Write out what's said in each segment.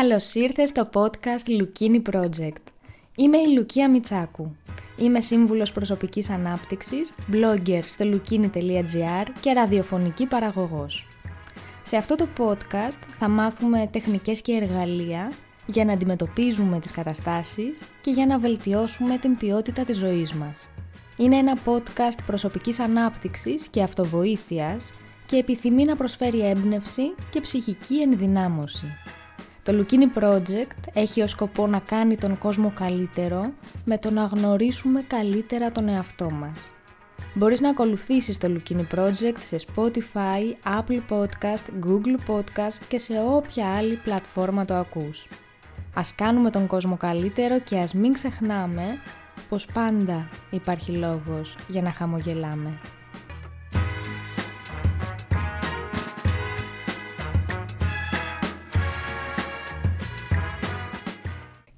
Καλώς ήρθες στο podcast Lukini Project. Είμαι η Λουκία Μιτσάκου. Είμαι σύμβουλος προσωπικής ανάπτυξης, blogger στο lukini.gr και ραδιοφωνική παραγωγός. Σε αυτό το podcast θα μάθουμε τεχνικές και εργαλεία για να αντιμετωπίζουμε τις καταστάσεις και για να βελτιώσουμε την ποιότητα της ζωής μας. Είναι ένα podcast προσωπικής ανάπτυξης και αυτοβοήθειας και επιθυμεί να προσφέρει έμπνευση και ψυχική ενδυνάμωση. Το Lukini Project έχει ως σκοπό να κάνει τον κόσμο καλύτερο με το να γνωρίσουμε καλύτερα τον εαυτό μας. Μπορείς να ακολουθήσεις το Lukini Project σε Spotify, Apple Podcast, Google Podcast και σε όποια άλλη πλατφόρμα το ακούς. Ας κάνουμε τον κόσμο καλύτερο και ας μην ξεχνάμε πως πάντα υπάρχει λόγος για να χαμογελάμε.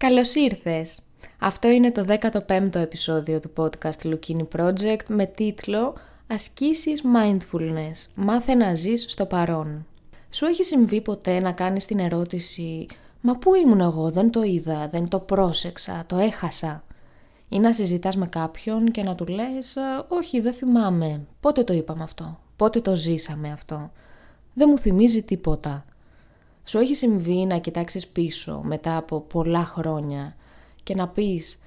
Καλώς ήρθες! Αυτό είναι το 15ο επεισόδιο του podcast Lukini Project με τίτλο «Ασκήσεις Mindfulness. Μάθε να ζεις στο παρόν». Σου έχει συμβεί ποτέ να κάνεις την ερώτηση «Μα πού ήμουν εγώ, δεν το είδα, δεν το πρόσεξα, το έχασα» ή να συζητάς με κάποιον και να του λες «Όχι, δεν θυμάμαι, πότε το είπαμε αυτό, πότε το ζήσαμε αυτό, δεν μου θυμίζει τίποτα». Σου έχει συμβεί να κοιτάξεις πίσω μετά από πολλά χρόνια και να πεις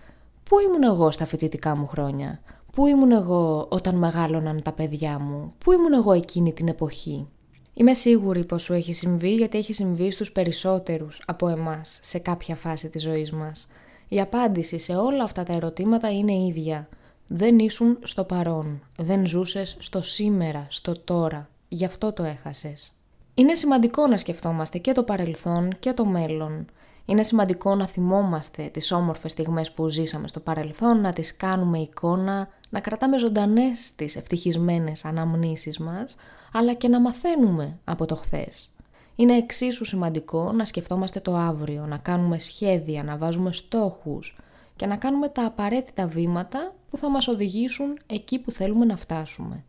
«Πού ήμουν εγώ στα φοιτητικά μου χρόνια, πού ήμουν εγώ όταν μεγάλωναν τα παιδιά μου, πού ήμουν εγώ εκείνη την εποχή». Είμαι σίγουρη πως σου έχει συμβεί γιατί έχει συμβεί στους περισσότερους από εμάς σε κάποια φάση της ζωής μας. Η απάντηση σε όλα αυτά τα ερωτήματα είναι ίδια. Δεν ήσουν στο παρόν, δεν ζούσες στο σήμερα, στο τώρα, γι' αυτό το έχασες. Είναι σημαντικό να σκεφτόμαστε και το παρελθόν και το μέλλον. Είναι σημαντικό να θυμόμαστε τις όμορφες στιγμές που ζήσαμε στο παρελθόν, να τις κάνουμε εικόνα, να κρατάμε ζωντανές τις ευτυχισμένες αναμνήσεις μας, αλλά και να μαθαίνουμε από το χθες. Είναι εξίσου σημαντικό να σκεφτόμαστε το αύριο, να κάνουμε σχέδια, να βάζουμε στόχους και να κάνουμε τα απαραίτητα βήματα που θα μας οδηγήσουν εκεί που θέλουμε να φτάσουμε.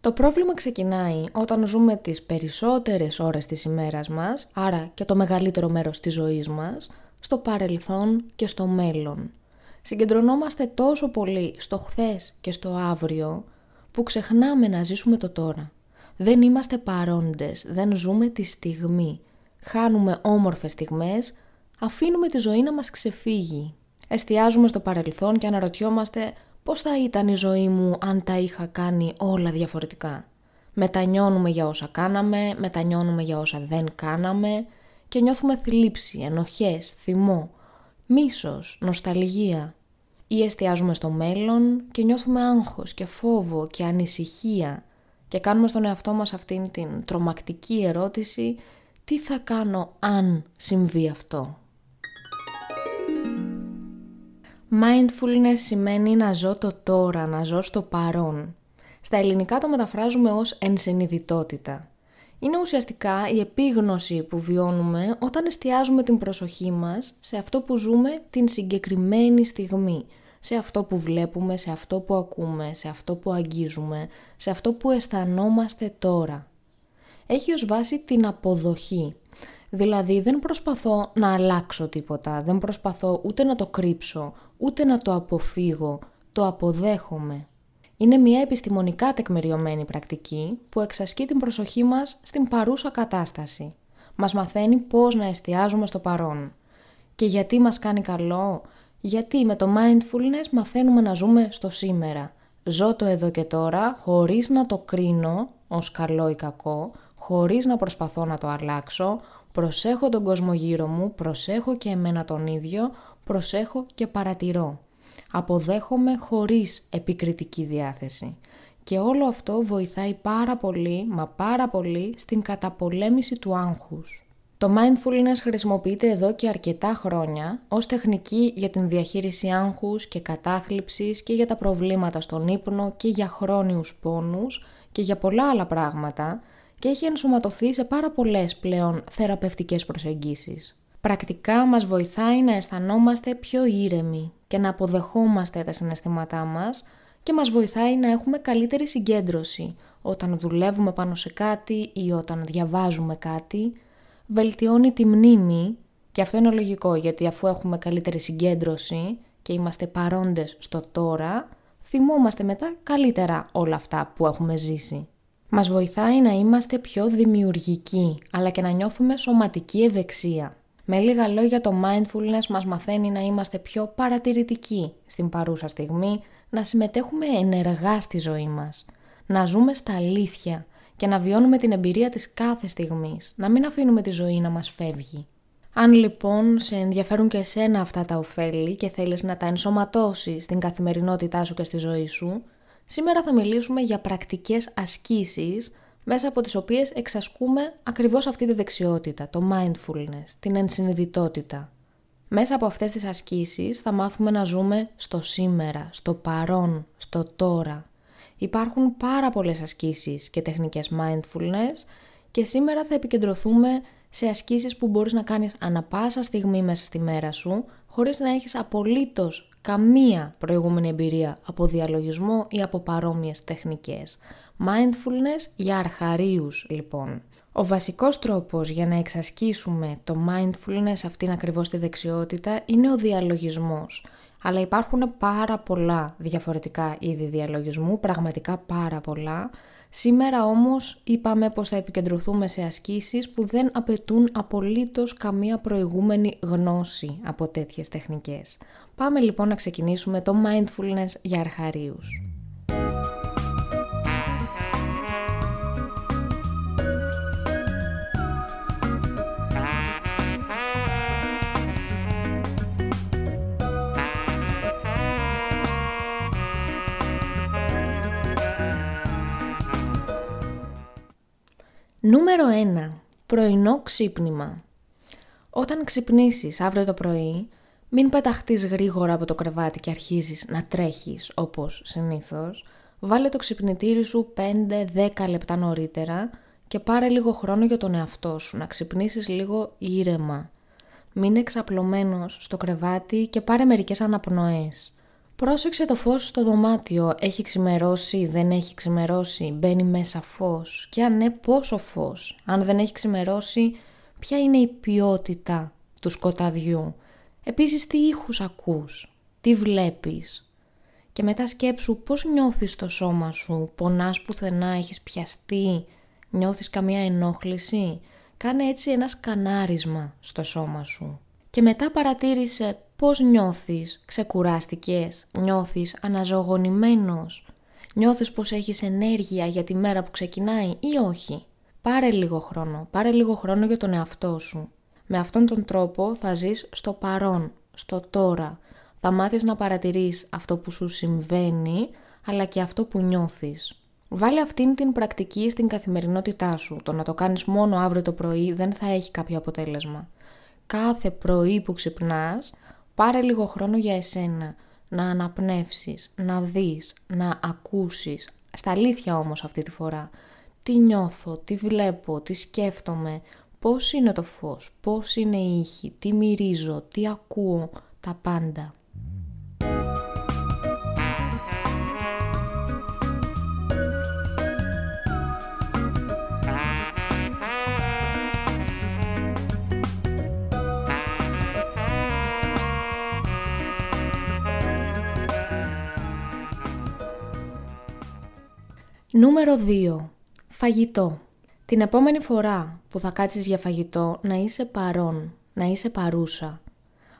Το πρόβλημα ξεκινάει όταν ζούμε τις περισσότερες ώρες της ημέρας μας, άρα και το μεγαλύτερο μέρος της ζωής μας, στο παρελθόν και στο μέλλον. Συγκεντρωνόμαστε τόσο πολύ στο χθες και στο αύριο που ξεχνάμε να ζήσουμε το τώρα. Δεν είμαστε παρόντες, δεν ζούμε τη στιγμή. Χάνουμε όμορφες στιγμές, αφήνουμε τη ζωή να μας ξεφύγει. Εστιάζουμε στο παρελθόν και αναρωτιόμαστε πώς θα ήταν η ζωή μου αν τα είχα κάνει όλα διαφορετικά; Μετανιώνουμε για όσα κάναμε, μετανιώνουμε για όσα δεν κάναμε και νιώθουμε θλίψη, ενοχές, θυμό, μίσος, νοσταλγία. Ή εστιάζουμε στο μέλλον και νιώθουμε άγχος και φόβο και ανησυχία και κάνουμε στον εαυτό μας αυτήν την τρομακτική ερώτηση τι θα κάνω αν συμβεί αυτό; Mindfulness σημαίνει να ζω το τώρα, να ζω στο παρόν. Στα ελληνικά το μεταφράζουμε ως ενσυνειδητότητα. Είναι ουσιαστικά η επίγνωση που βιώνουμε όταν εστιάζουμε την προσοχή μας σε αυτό που ζούμε την συγκεκριμένη στιγμή, σε αυτό που βλέπουμε, σε αυτό που ακούμε, σε αυτό που αγγίζουμε, σε αυτό που αισθανόμαστε τώρα. Έχει ως βάση την αποδοχή. Δηλαδή δεν προσπαθώ να αλλάξω τίποτα, δεν προσπαθώ ούτε να το κρύψω, ούτε να το αποφύγω, το αποδέχομαι. Είναι μια επιστημονικά τεκμεριωμένη πρακτική που εξασκεί την προσοχή μας στην παρούσα κατάσταση. Μας μαθαίνει πώς να εστιάζουμε στο παρόν. Και γιατί μας κάνει καλό, γιατί με το mindfulness μαθαίνουμε να ζούμε στο σήμερα. Ζω το εδώ και τώρα χωρίς να το κρίνω ως καλό ή κακό, χωρίς να προσπαθώ να το αλλάξω, προσέχω τον κόσμο γύρω μου, προσέχω και εμένα τον ίδιο, προσέχω και παρατηρώ. Αποδέχομαι χωρίς επικριτική διάθεση. Και όλο αυτό βοηθάει πάρα πολύ, μα πάρα πολύ, στην καταπολέμηση του άγχους. Το mindfulness χρησιμοποιείται εδώ και αρκετά χρόνια ως τεχνική για την διαχείριση άγχους και κατάθλιψης και για τα προβλήματα στον ύπνο και για χρόνιους πόνους και για πολλά άλλα πράγματα και έχει ενσωματωθεί σε πάρα πολλές πλέον θεραπευτικές προσεγγίσεις. Πρακτικά μας βοηθάει να αισθανόμαστε πιο ήρεμοι και να αποδεχόμαστε τα συναισθήματά μας και μας βοηθάει να έχουμε καλύτερη συγκέντρωση όταν δουλεύουμε πάνω σε κάτι ή όταν διαβάζουμε κάτι, βελτιώνει τη μνήμη Και αυτό είναι λογικό γιατί αφού έχουμε καλύτερη συγκέντρωση και είμαστε παρόντες στο τώρα, θυμόμαστε μετά καλύτερα όλα αυτά που έχουμε ζήσει. Μας βοηθάει να είμαστε πιο δημιουργικοί, αλλά και να νιώθουμε σωματική ευεξία. Με λίγα λόγια το mindfulness μας μαθαίνει να είμαστε πιο παρατηρητικοί στην παρούσα στιγμή, να συμμετέχουμε ενεργά στη ζωή μας, να ζούμε στα αλήθεια και να βιώνουμε την εμπειρία της κάθε στιγμής, να μην αφήνουμε τη ζωή να μας φεύγει. Αν λοιπόν σε ενδιαφέρουν και εσένα αυτά τα ωφέλη και θέλεις να τα ενσωματώσεις στην καθημερινότητά σου και στη ζωή σου, σήμερα θα μιλήσουμε για πρακτικές ασκήσεις μέσα από τις οποίες εξασκούμε ακριβώς αυτή τη δεξιότητα, το mindfulness, την ενσυνειδητότητα. Μέσα από αυτές τις ασκήσεις θα μάθουμε να ζούμε στο σήμερα, στο παρόν, στο τώρα. Υπάρχουν πάρα πολλές ασκήσεις και τεχνικές mindfulness και σήμερα θα επικεντρωθούμε σε ασκήσεις που μπορείς να κάνεις ανα πάσα στιγμή μέσα στη μέρα σου, χωρίς να έχεις απολύτως καμία προηγούμενη εμπειρία από διαλογισμό ή από παρόμοιες τεχνικές. Mindfulness για αρχαρίους λοιπόν. Ο βασικός τρόπος για να εξασκήσουμε το mindfulness αυτήν ακριβώς τη δεξιότητα είναι ο διαλογισμός. Αλλά υπάρχουν πάρα πολλά διαφορετικά είδη διαλογισμού, πραγματικά πάρα πολλά, Σήμερα όμως είπαμε πως θα επικεντρωθούμε σε ασκήσεις που δεν απαιτούν απολύτως καμία προηγούμενη γνώση από τέτοιες τεχνικές. Πάμε λοιπόν να ξεκινήσουμε το mindfulness για αρχαρίους. Νούμερο 1. Πρωινό ξύπνημα. Όταν ξυπνήσεις αύριο το πρωί, μην πεταχτείς γρήγορα από το κρεβάτι και αρχίζεις να τρέχεις όπως συνήθως. Βάλε το ξυπνητήρι σου 5-10 λεπτά νωρίτερα και πάρε λίγο χρόνο για τον εαυτό σου, να ξυπνήσεις λίγο ήρεμα. Μην εξαπλωμένος στο κρεβάτι και πάρε μερικές αναπνοές. Πρόσεξε το φως στο δωμάτιο, έχει ξημερώσει, δεν έχει ξημερώσει, μπαίνει μέσα φως και αν ναι πόσο φως. Αν δεν έχει ξημερώσει, ποια είναι η ποιότητα του σκοταδιού. Επίσης τι ήχους ακούς, τι βλέπεις. Και μετά σκέψου πώς νιώθεις το σώμα σου, πονάς πουθενά, έχεις πιαστεί, νιώθεις καμία ενόχληση. Κάνε έτσι ένα σκανάρισμα στο σώμα σου. Και μετά παρατήρησε πώς νιώθεις, ξεκουράστηκες, νιώθεις αναζωογονημένος, νιώθεις πως έχεις ενέργεια για τη μέρα που ξεκινάει ή όχι; Πάρε λίγο χρόνο, πάρε λίγο χρόνο για τον εαυτό σου. Με αυτόν τον τρόπο θα ζεις στο παρόν, στο τώρα. Θα μάθεις να παρατηρείς αυτό που σου συμβαίνει, αλλά και αυτό που νιώθεις. Βάλε αυτήν την πρακτική στην καθημερινότητά σου. Το να το κάνεις μόνο αύριο το πρωί δεν θα έχει κάποιο αποτέλεσμα. Κάθε πρωί που ξυπνάς, πάρε λίγο χρόνο για εσένα. Να αναπνεύσεις, να δεις, να ακούσεις. Στα αλήθεια όμως αυτή τη φορά. Τι νιώθω, τι βλέπω, τι σκέφτομαι, πώς είναι το φως, πώς είναι η ήχη, τι μυρίζω, τι ακούω, τα πάντα. Νούμερο 2. Φαγητό. Την επόμενη φορά που θα κάτσεις για φαγητό να είσαι παρόν, να είσαι παρούσα.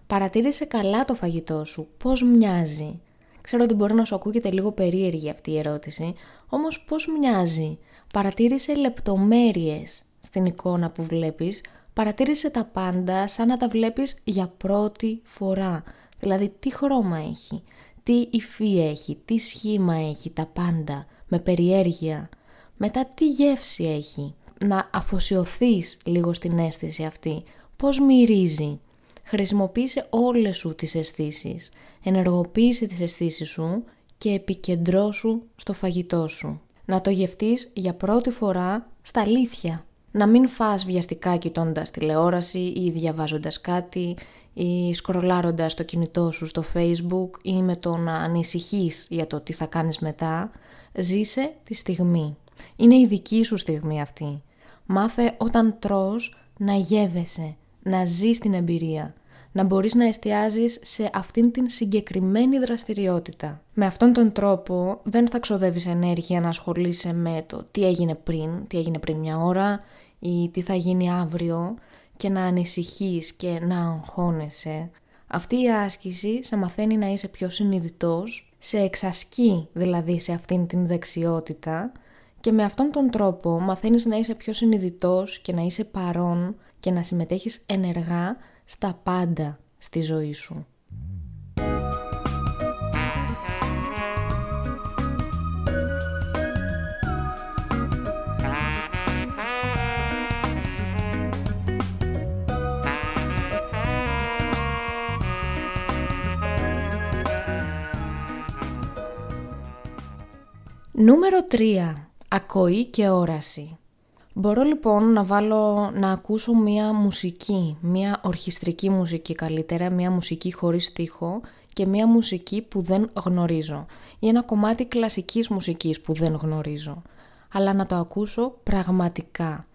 Παρατήρησε καλά το φαγητό σου, πώς μοιάζει; Ξέρω ότι μπορεί να σου ακούγεται λίγο περίεργη αυτή η ερώτηση, όμως πώς μοιάζει; Παρατήρησε λεπτομέρειες στην εικόνα που βλέπεις, παρατήρησε τα πάντα σαν να τα βλέπεις για πρώτη φορά. Δηλαδή τι χρώμα έχει, τι υφή έχει, τι σχήμα έχει, τα πάντα, με περιέργεια. Μετά τι γεύση έχει, να αφοσιωθείς λίγο στην αίσθηση αυτή. Πώς μυρίζει. Χρησιμοποίησε όλες σου τις αισθήσεις. Ενεργοποίησε τις αισθήσεις σου και επικεντρώσου στο φαγητό σου. Να το γευτείς για πρώτη φορά στα αλήθεια. Να μην φας βιαστικά κοιτώντας τηλεόραση ή διαβάζοντας κάτι ή σκρολάροντας το κινητό σου στο facebook ή με το να ανησυχείς για το τι θα κάνεις μετά. Ζήσε τη στιγμή. Είναι η δική σου στιγμή αυτή. Μάθε όταν τρως να γεύεσαι, να ζεις την εμπειρία, να μπορείς να εστιάζεις σε αυτήν την συγκεκριμένη δραστηριότητα. Με αυτόν τον τρόπο δεν θα ξοδεύεις ενέργεια να ασχολείσαι με το τι έγινε πριν, τι έγινε πριν μια ώρα ή τι θα γίνει αύριο και να ανησυχείς και να αγχώνεσαι. Αυτή η άσκηση σε μαθαίνει να είσαι πιο συνειδητός, σε εξασκεί δηλαδή σε αυτήν την δεξιότητα και με αυτόν τον τρόπο μαθαίνεις να είσαι πιο συνειδητός και να είσαι παρόν και να συμμετέχεις ενεργά στα πάντα στη ζωή σου. Νούμερο 3. Ακοή και όραση. Μπορώ λοιπόν να βάλω να ακούσω μία μουσική, μία ορχιστρική μουσική καλύτερα, μία μουσική χωρίς στίχο και μία μουσική που δεν γνωρίζω ή ένα κομμάτι κλασικής μουσικής που δεν γνωρίζω. Αλλά να το ακούσω πραγματικά.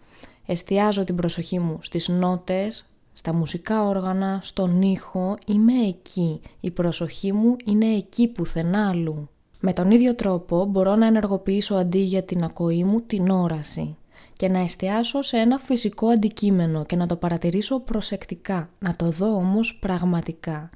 Εστιάζω την προσοχή μου στις νότες, στα μουσικά όργανα, στον ήχο, είμαι εκεί. Η προσοχή μου είναι εκεί πουθενά αλλού. Με τον ίδιο τρόπο μπορώ να ενεργοποιήσω αντί για την ακοή μου την όραση και να εστιάσω σε ένα φυσικό αντικείμενο και να το παρατηρήσω προσεκτικά, να το δω όμως πραγματικά.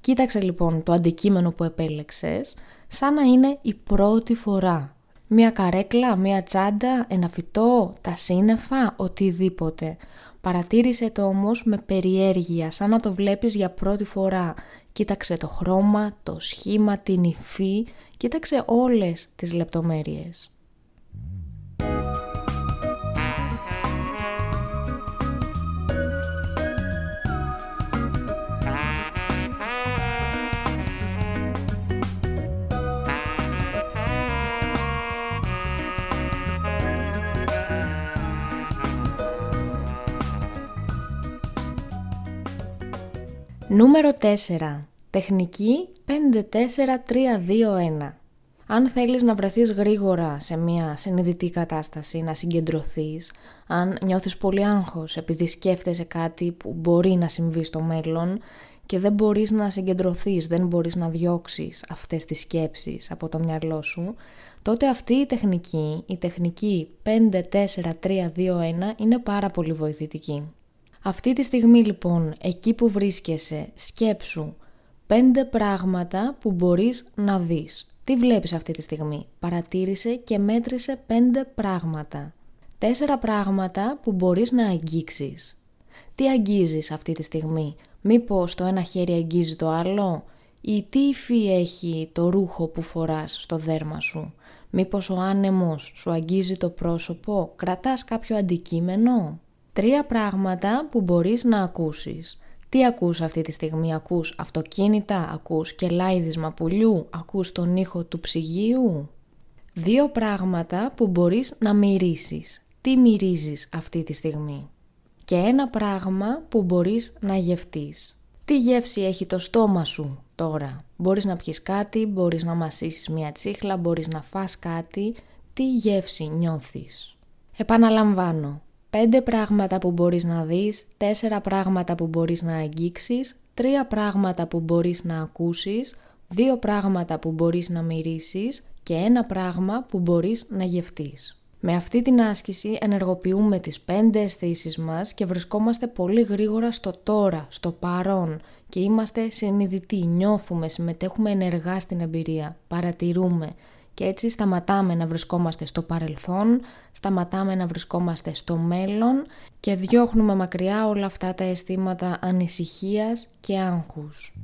Κοίταξε λοιπόν το αντικείμενο που επέλεξες σαν να είναι η πρώτη φορά. Μία καρέκλα, μία τσάντα, ένα φυτό, τα σύννεφα, οτιδήποτε. Παρατήρησε το όμως με περιέργεια, σαν να το βλέπεις για πρώτη φορά. Κοίταξε το χρώμα, το σχήμα, την υφή, κοίταξε όλες τις λεπτομέρειες. Νούμερο 4. Τεχνική 5-4-3-2-1. Αν θέλεις να βρεθείς γρήγορα σε μια συνειδητή κατάσταση, να συγκεντρωθείς, αν νιώθεις πολύ άγχος επειδή σκέφτεσαι κάτι που μπορεί να συμβεί στο μέλλον και δεν μπορείς να συγκεντρωθείς, δεν μπορείς να διώξεις αυτές τις σκέψεις από το μυαλό σου, τότε αυτή η τεχνική, η τεχνική 5-4-3-2-1 είναι πάρα πολύ βοηθητική. Αυτή τη στιγμή λοιπόν, εκεί που βρίσκεσαι, σκέψου πέντε πράγματα που μπορείς να δεις. Τι βλέπεις αυτή τη στιγμή; Παρατήρησε και μέτρησε πέντε πράγματα. Τέσσερα πράγματα που μπορείς να αγγίξεις. Τι αγγίζεις αυτή τη στιγμή; Μήπως το ένα χέρι αγγίζει το άλλο; Ή τι υφή έχει το ρούχο που φοράς στο δέρμα σου; Μήπως ο άνεμος σου αγγίζει το πρόσωπο, κρατάς κάποιο αντικείμενο; Τρία πράγματα που μπορείς να ακούσεις. Τι ακούς αυτή τη στιγμή, ακούς αυτοκίνητα, ακούς κελάιδισμα πουλιού, ακούς τον ήχο του ψυγείου; Δύο πράγματα που μπορείς να μυρίσεις. Τι μυρίζεις αυτή τη στιγμή; Και ένα πράγμα που μπορείς να γευτείς. Τι γεύση έχει το στόμα σου τώρα; Μπορείς να πιεις κάτι, μπορείς να μασίσεις μια τσίχλα, μπορείς να φας κάτι. Τι γεύση νιώθεις; Επαναλαμβάνω, Πέντε πράγματα που μπορείς να δεις, τέσσερα πράγματα που μπορείς να αγγίξεις, τρία πράγματα που μπορείς να ακούσεις, δύο πράγματα που μπορείς να μυρίσεις και ένα πράγμα που μπορείς να γευτείς. Με αυτή την άσκηση ενεργοποιούμε τις πέντε αισθήσεις μας και βρισκόμαστε πολύ γρήγορα στο τώρα, στο παρόν και είμαστε συνειδητοί, νιώθουμε, συμμετέχουμε ενεργά στην εμπειρία, παρατηρούμε, και έτσι σταματάμε να βρισκόμαστε στο παρελθόν, σταματάμε να βρισκόμαστε στο μέλλον και διώχνουμε μακριά όλα αυτά τα αισθήματα ανησυχίας και άγχους.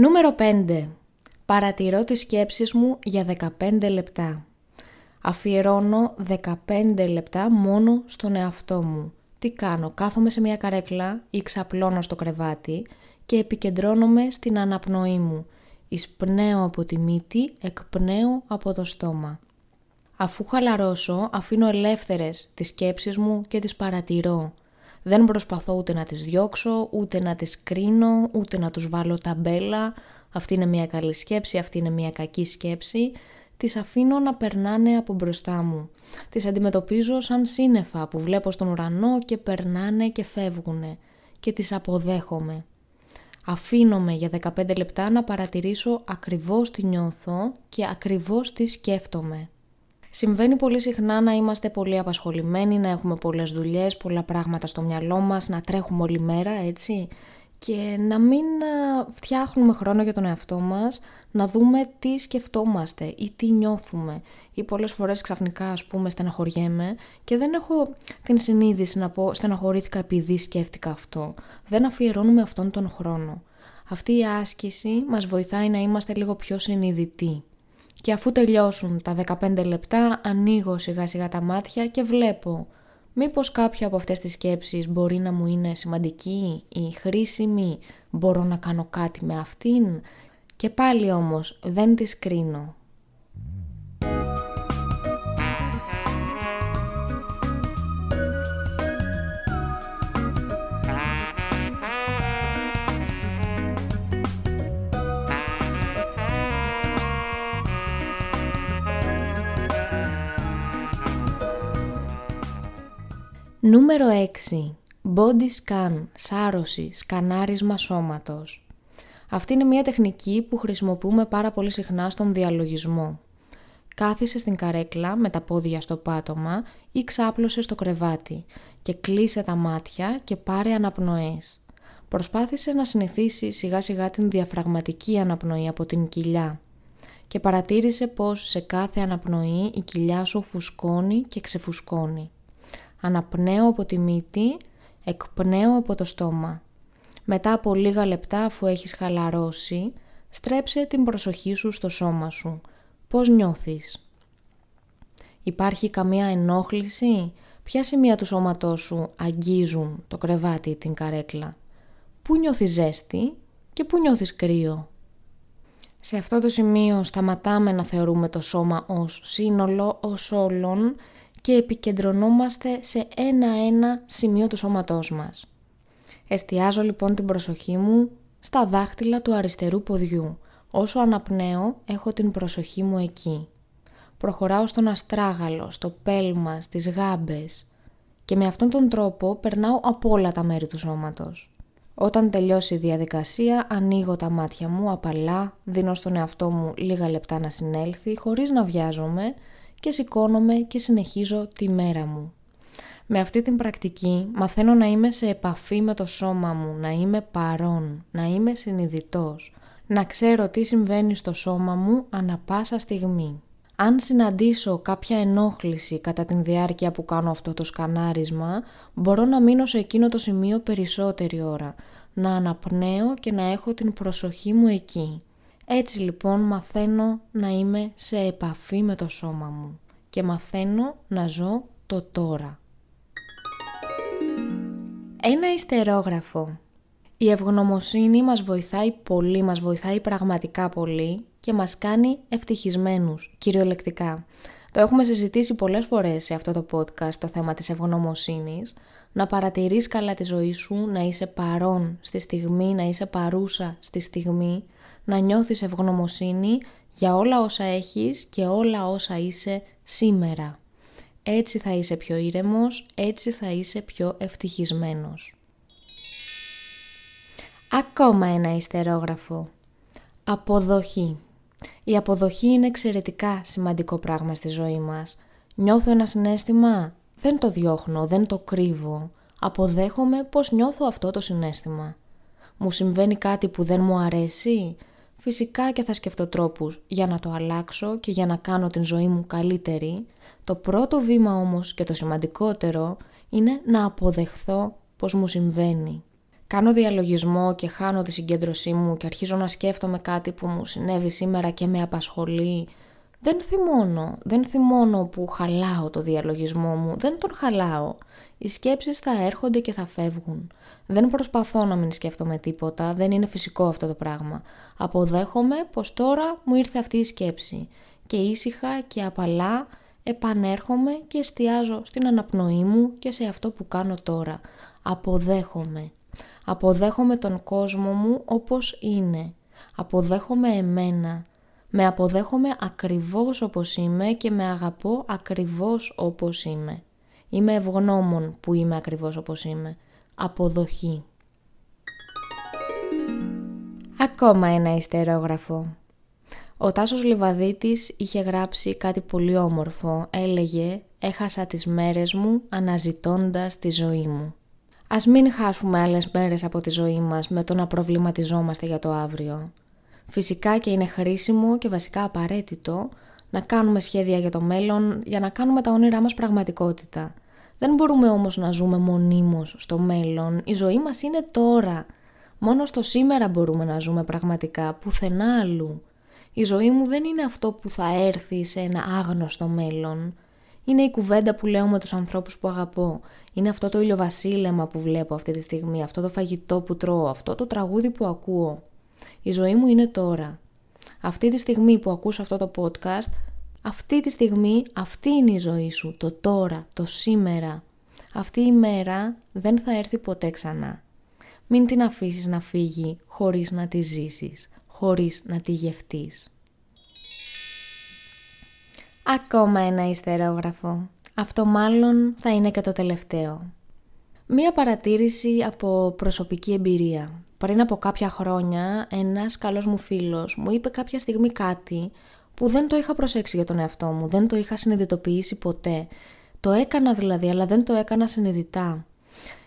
Νούμερο 5. Παρατηρώ τις σκέψεις μου για 15 λεπτά. Αφιερώνω 15 λεπτά μόνο στον εαυτό μου. Τι κάνω, κάθομαι σε μια καρέκλα ή ξαπλώνω στο κρεβάτι και επικεντρώνομαι στην αναπνοή μου. Εισπνέω από τη μύτη, εκπνέω από το στόμα. Αφού χαλαρώσω, αφήνω ελεύθερες τις σκέψεις μου και τις παρατηρώ. Δεν προσπαθώ ούτε να τις διώξω, ούτε να τις κρίνω, ούτε να τους βάλω ταμπέλα. Αυτή είναι μια καλή σκέψη, αυτή είναι μια κακή σκέψη. Τις αφήνω να περνάνε από μπροστά μου. Τις αντιμετωπίζω σαν σύννεφα που βλέπω στον ουρανό και περνάνε και φεύγουνε. Και τις αποδέχομαι. Αφήνομαι για 15 λεπτά να παρατηρήσω ακριβώς τι νιώθω και ακριβώς τι σκέφτομαι. Συμβαίνει πολύ συχνά να είμαστε πολύ απασχολημένοι, να έχουμε πολλές δουλειές, πολλά πράγματα στο μυαλό μας, να τρέχουμε όλη μέρα, έτσι, και να μην φτιάχνουμε χρόνο για τον εαυτό μας, να δούμε τι σκεφτόμαστε ή τι νιώθουμε. Ή πολλές φορές ξαφνικά, ας πούμε, στεναχωριέμαι και δεν έχω την συνείδηση να πω στεναχωρήθηκα επειδή σκέφτηκα αυτό. Δεν αφιερώνουμε αυτόν τον χρόνο. Αυτή η άσκηση μας βοηθάει να είμαστε λίγο πιο συνειδητοί. Και αφού τελειώσουν τα 15 λεπτά, ανοίγω σιγά σιγά τα μάτια και βλέπω μήπως κάποια από αυτές τις σκέψεις μπορεί να μου είναι σημαντική ή χρήσιμη, μπορώ να κάνω κάτι με αυτήν; Και πάλι όμως δεν τις κρίνω. Νούμερο 6. Body scan, σάρωση, σκανάρισμα σώματος. Αυτή είναι μια τεχνική που χρησιμοποιούμε πάρα πολύ συχνά στον διαλογισμό. Κάθισε στην καρέκλα με τα πόδια στο πάτωμα ή ξάπλωσε στο κρεβάτι και κλείσε τα μάτια και πάρε αναπνοές. Προσπάθησε να συνηθίσει σιγά σιγά την διαφραγματική αναπνοή από την κοιλιά και παρατήρησε πως σε κάθε αναπνοή η κοιλιά σου φουσκώνει και ξεφουσκώνει. Αναπνέω από τη μύτη, εκπνέω από το στόμα. Μετά από λίγα λεπτά αφού έχεις χαλαρώσει, στρέψε την προσοχή σου στο σώμα σου. Πώς νιώθεις; Υπάρχει καμία ενόχληση; Ποια σημεία του σώματός σου αγγίζουν το κρεβάτι ή την καρέκλα; Πού νιώθεις ζέστη και πού νιώθεις κρύο; Σε αυτό το σημείο σταματάμε να θεωρούμε το σώμα ως σύνολο, ως όλων και επικεντρωνόμαστε σε ένα-ένα σημείο του σώματός μας. Εστιάζω λοιπόν την προσοχή μου στα δάχτυλα του αριστερού ποδιού. Όσο αναπνέω, έχω την προσοχή μου εκεί. Προχωράω στον αστράγαλο, στο πέλμα, στις γάμπες και με αυτόν τον τρόπο περνάω από όλα τα μέρη του σώματος. Όταν τελειώσει η διαδικασία, ανοίγω τα μάτια μου απαλά, δίνω στον εαυτό μου λίγα λεπτά να συνέλθει, χωρίς να βιάζομαι και σηκώνομαι και συνεχίζω τη μέρα μου. Με αυτή την πρακτική μαθαίνω να είμαι σε επαφή με το σώμα μου, να είμαι παρόν, να είμαι συνειδητός, να ξέρω τι συμβαίνει στο σώμα μου ανα πάσα στιγμή. Αν συναντήσω κάποια ενόχληση κατά την διάρκεια που κάνω αυτό το σκανάρισμα, μπορώ να μείνω σε εκείνο το σημείο περισσότερη ώρα, να αναπνέω και να έχω την προσοχή μου εκεί. Έτσι λοιπόν μαθαίνω να είμαι σε επαφή με το σώμα μου και μαθαίνω να ζω το τώρα. Ένα ιστερόγραφο. Η ευγνωμοσύνη μας βοηθάει πολύ, μας βοηθάει πραγματικά πολύ και μας κάνει ευτυχισμένους, κυριολεκτικά. Το έχουμε συζητήσει πολλές φορές σε αυτό το podcast το θέμα της ευγνωμοσύνης, να παρατηρείς καλά τη ζωή σου, να είσαι παρόν στη στιγμή, να είσαι παρούσα στη στιγμή, να νιώθεις ευγνωμοσύνη για όλα όσα έχεις και όλα όσα είσαι σήμερα. Έτσι θα είσαι πιο ήρεμος, έτσι θα είσαι πιο ευτυχισμένος. Ακόμα ένα ιστερόγραφο. Αποδοχή. Η αποδοχή είναι εξαιρετικά σημαντικό πράγμα στη ζωή μας. Νιώθω ένα συνέστημα, δεν το διώχνω, δεν το κρύβω. Αποδέχομαι πως νιώθω αυτό το συνέστημα. Μου συμβαίνει κάτι που δεν μου αρέσει, Φυσικά και θα σκεφτώ τρόπους για να το αλλάξω και για να κάνω την ζωή μου καλύτερη. Το πρώτο βήμα όμως και το σημαντικότερο είναι να αποδεχθώ πως μου συμβαίνει. Κάνω διαλογισμό και χάνω τη συγκέντρωσή μου και αρχίζω να σκέφτομαι κάτι που μου συνέβη σήμερα και με απασχολεί. Δεν θυμώνω, δεν θυμώνω που χαλάω το διαλογισμό μου, δεν τον χαλάω. Οι σκέψεις θα έρχονται και θα φεύγουν. Δεν προσπαθώ να μην σκέφτομαι τίποτα, δεν είναι φυσικό αυτό το πράγμα. Αποδέχομαι πως τώρα μου ήρθε αυτή η σκέψη και ήσυχα και απαλά επανέρχομαι και εστιάζω στην αναπνοή μου και σε αυτό που κάνω τώρα. Αποδέχομαι. Αποδέχομαι τον κόσμο μου όπως είναι. Αποδέχομαι εμένα. Με αποδέχομαι ακριβώς όπως είμαι και με αγαπώ ακριβώς όπως είμαι. Είμαι ευγνώμων που είμαι ακριβώς όπως είμαι. Αποδοχή. Ακόμα ένα ιστερόγραφο. Ο Τάσος Λιβαδίτης είχε γράψει κάτι πολύ όμορφο. Έλεγε «Έχασα τις μέρες μου αναζητώντας τη ζωή μου». Ας μην χάσουμε άλλες μέρες από τη ζωή μας με το να προβληματιζόμαστε για το αύριο. Φυσικά και είναι χρήσιμο και βασικά απαραίτητο να κάνουμε σχέδια για το μέλλον για να κάνουμε τα όνειρά μας πραγματικότητα. Δεν μπορούμε όμως να ζούμε μονίμως στο μέλλον. Η ζωή μας είναι τώρα. Μόνο στο σήμερα μπορούμε να ζούμε πραγματικά, πουθενά αλλού. Η ζωή μου δεν είναι αυτό που θα έρθει σε ένα άγνωστο μέλλον. Είναι η κουβέντα που λέω με τους ανθρώπους που αγαπώ. Είναι αυτό το ηλιοβασίλεμα που βλέπω αυτή τη στιγμή, αυτό το φαγητό που τρώω, αυτό το τραγούδι που ακούω. Η ζωή μου είναι τώρα. Αυτή τη στιγμή που ακούς αυτό το podcast, αυτή τη στιγμή αυτή είναι η ζωή σου, το τώρα, το σήμερα. Αυτή η μέρα δεν θα έρθει ποτέ ξανά. Μην την αφήσεις να φύγει χωρίς να τη ζήσεις, χωρίς να τη γευτείς. Ακόμα ένα ιστερόγραφο. Αυτό μάλλον θα είναι και το τελευταίο. Μία παρατήρηση από προσωπική εμπειρία. Πριν από κάποια χρόνια, ένας καλός μου φίλος μου είπε κάποια στιγμή κάτι που δεν το είχα προσέξει για τον εαυτό μου, δεν το είχα συνειδητοποιήσει ποτέ. Το έκανα δηλαδή, αλλά δεν το έκανα συνειδητά.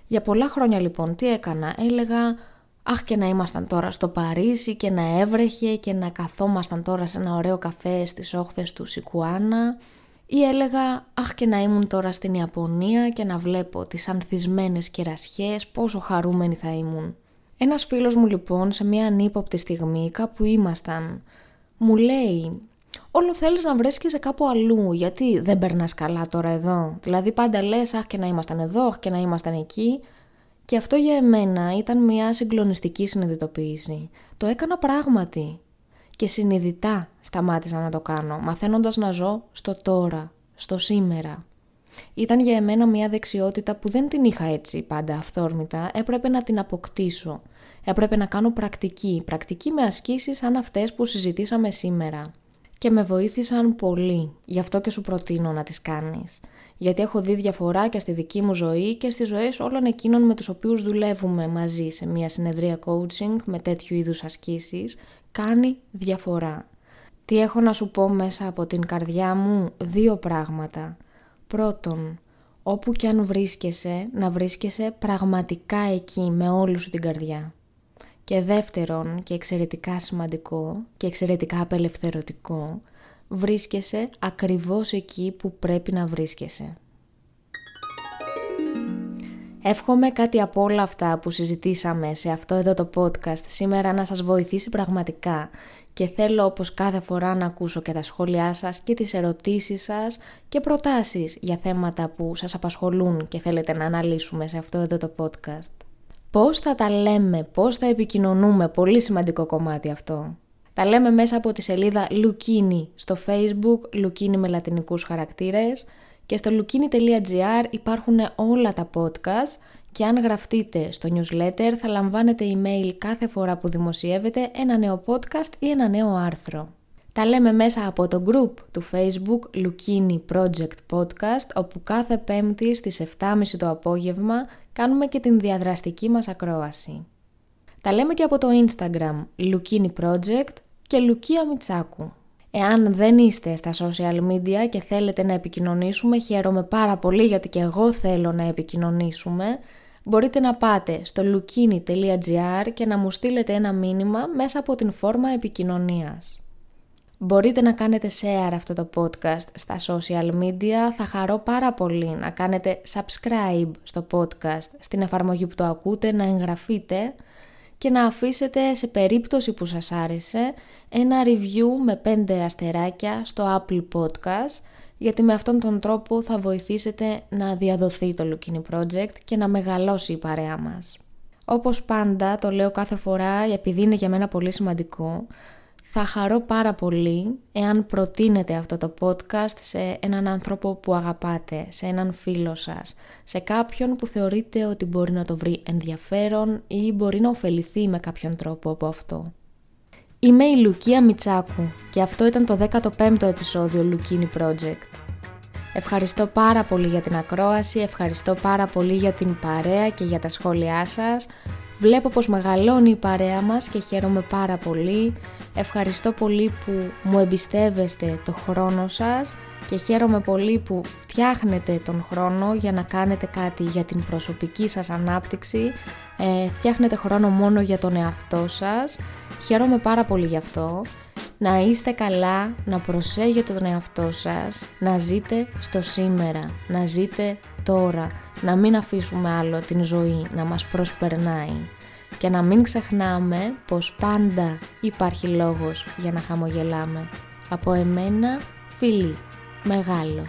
Για πολλά χρόνια λοιπόν, τι έκανα, έλεγα Αχ και να ήμασταν τώρα στο Παρίσι και να έβρεχε και να καθόμασταν τώρα σε ένα ωραίο καφέ στις όχθες του Σικουάνα ή έλεγα αχ και να ήμουν τώρα στην Ιαπωνία και να βλέπω τις ανθισμένες κερασιές πόσο χαρούμενοι θα ήμουν. Ένας φίλος μου λοιπόν σε μια ανύποπτη στιγμή κάπου ήμασταν μου λέει Όλο θέλεις να βρέσκεσαι κάπου αλλού, γιατί δεν περνάς καλά τώρα εδώ. Δηλαδή πάντα λες, αχ και να ήμασταν εδώ, αχ και να ήμασταν εκεί. Και αυτό για εμένα ήταν μια συγκλονιστική συνειδητοποίηση. Το έκανα πράγματι. Και συνειδητά σταμάτησα να το κάνω, μαθαίνοντας να ζω στο τώρα, στο σήμερα. Ήταν για εμένα μια δεξιότητα που δεν την είχα έτσι πάντα αυθόρμητα, έπρεπε να την αποκτήσω. Έπρεπε να κάνω πρακτική, πρακτική με ασκήσεις σαν αυτές που συζητήσαμε σήμερα. Και με βοήθησαν πολύ, γι' αυτό και σου προτείνω να τις κάνεις γιατί έχω δει διαφορά και στη δική μου ζωή και στις ζωές όλων εκείνων με τους οποίους δουλεύουμε μαζί σε μια συνεδρία coaching με τέτοιου είδους ασκήσεις, κάνει διαφορά. Τι έχω να σου πω μέσα από την καρδιά μου, δύο πράγματα. Πρώτον, όπου και αν βρίσκεσαι, να βρίσκεσαι πραγματικά εκεί με όλη σου την καρδιά. Και δεύτερον, και εξαιρετικά σημαντικό και εξαιρετικά απελευθερωτικό, βρίσκεσαι ακριβώς εκεί που πρέπει να βρίσκεσαι. Εύχομαι κάτι από όλα αυτά που συζητήσαμε σε αυτό εδώ το podcast σήμερα να σας βοηθήσει πραγματικά και θέλω όπως κάθε φορά να ακούσω και τα σχόλιά σας και τις ερωτήσεις σας και προτάσεις για θέματα που σας απασχολούν και θέλετε να αναλύσουμε σε αυτό εδώ το podcast. Πώς θα τα λέμε, πώς θα επικοινωνούμε, πολύ σημαντικό κομμάτι αυτό. Τα λέμε μέσα από τη σελίδα Λουκίνι στο facebook, Λουκίνι με λατινικούς χαρακτήρες και στο lukini.gr υπάρχουν όλα τα podcast και αν γραφτείτε στο newsletter θα λαμβάνετε email κάθε φορά που δημοσιεύετε ένα νέο podcast ή ένα νέο άρθρο. Τα λέμε μέσα από το group του facebook Lukini Project Podcast όπου κάθε πέμπτη στις 7.30 το απόγευμα κάνουμε και την διαδραστική μας ακρόαση. Τα λέμε και από το Instagram Lukini Project και Λουκία Μιτσάκου. Εάν δεν είστε στα social media και θέλετε να επικοινωνήσουμε, χαίρομαι πάρα πολύ γιατί και εγώ θέλω να επικοινωνήσουμε. Μπορείτε να πάτε στο lukini.gr και να μου στείλετε ένα μήνυμα μέσα από την φόρμα επικοινωνίας. Μπορείτε να κάνετε share αυτό το podcast στα social media, θα χαρώ πάρα πολύ να κάνετε subscribe στο podcast στην εφαρμογή που το ακούτε, να εγγραφείτε και να αφήσετε σε περίπτωση που σας άρεσε ένα review με 5 αστεράκια στο Apple Podcast γιατί με αυτόν τον τρόπο θα βοηθήσετε να διαδοθεί το Lukini Project και να μεγαλώσει η παρέα μας. Όπως πάντα, το λέω κάθε φορά επειδή είναι για μένα πολύ σημαντικό, θα χαρώ πάρα πολύ εάν προτείνετε αυτό το podcast σε έναν άνθρωπο που αγαπάτε, σε έναν φίλο σας, σε κάποιον που θεωρείτε ότι μπορεί να το βρει ενδιαφέρον ή μπορεί να ωφεληθεί με κάποιον τρόπο από αυτό. Είμαι η Λουκία Μιτσάκου και αυτό ήταν το 15ο επεισόδιο Λουκίνι Project. Ευχαριστώ πάρα πολύ για την ακρόαση, ευχαριστώ πάρα πολύ για την παρέα και για τα σχόλιά σας. Βλέπω πως μεγαλώνει η παρέα μας και χαίρομαι πάρα πολύ. Ευχαριστώ πολύ που μου εμπιστεύεστε το χρόνο σας και χαίρομαι πολύ που φτιάχνετε τον χρόνο για να κάνετε κάτι για την προσωπική σας ανάπτυξη. Ε, φτιάχνετε χρόνο μόνο για τον εαυτό σας. Χαίρομαι πάρα πολύ γι' αυτό. Να είστε καλά, να προσέχετε τον εαυτό σας, να ζείτε στο σήμερα, να ζείτε τώρα, να μην αφήσουμε άλλο την ζωή να μας προσπερνάει και να μην ξεχνάμε πως πάντα υπάρχει λόγος για να χαμογελάμε. Από εμένα, φίλοι, μεγάλο.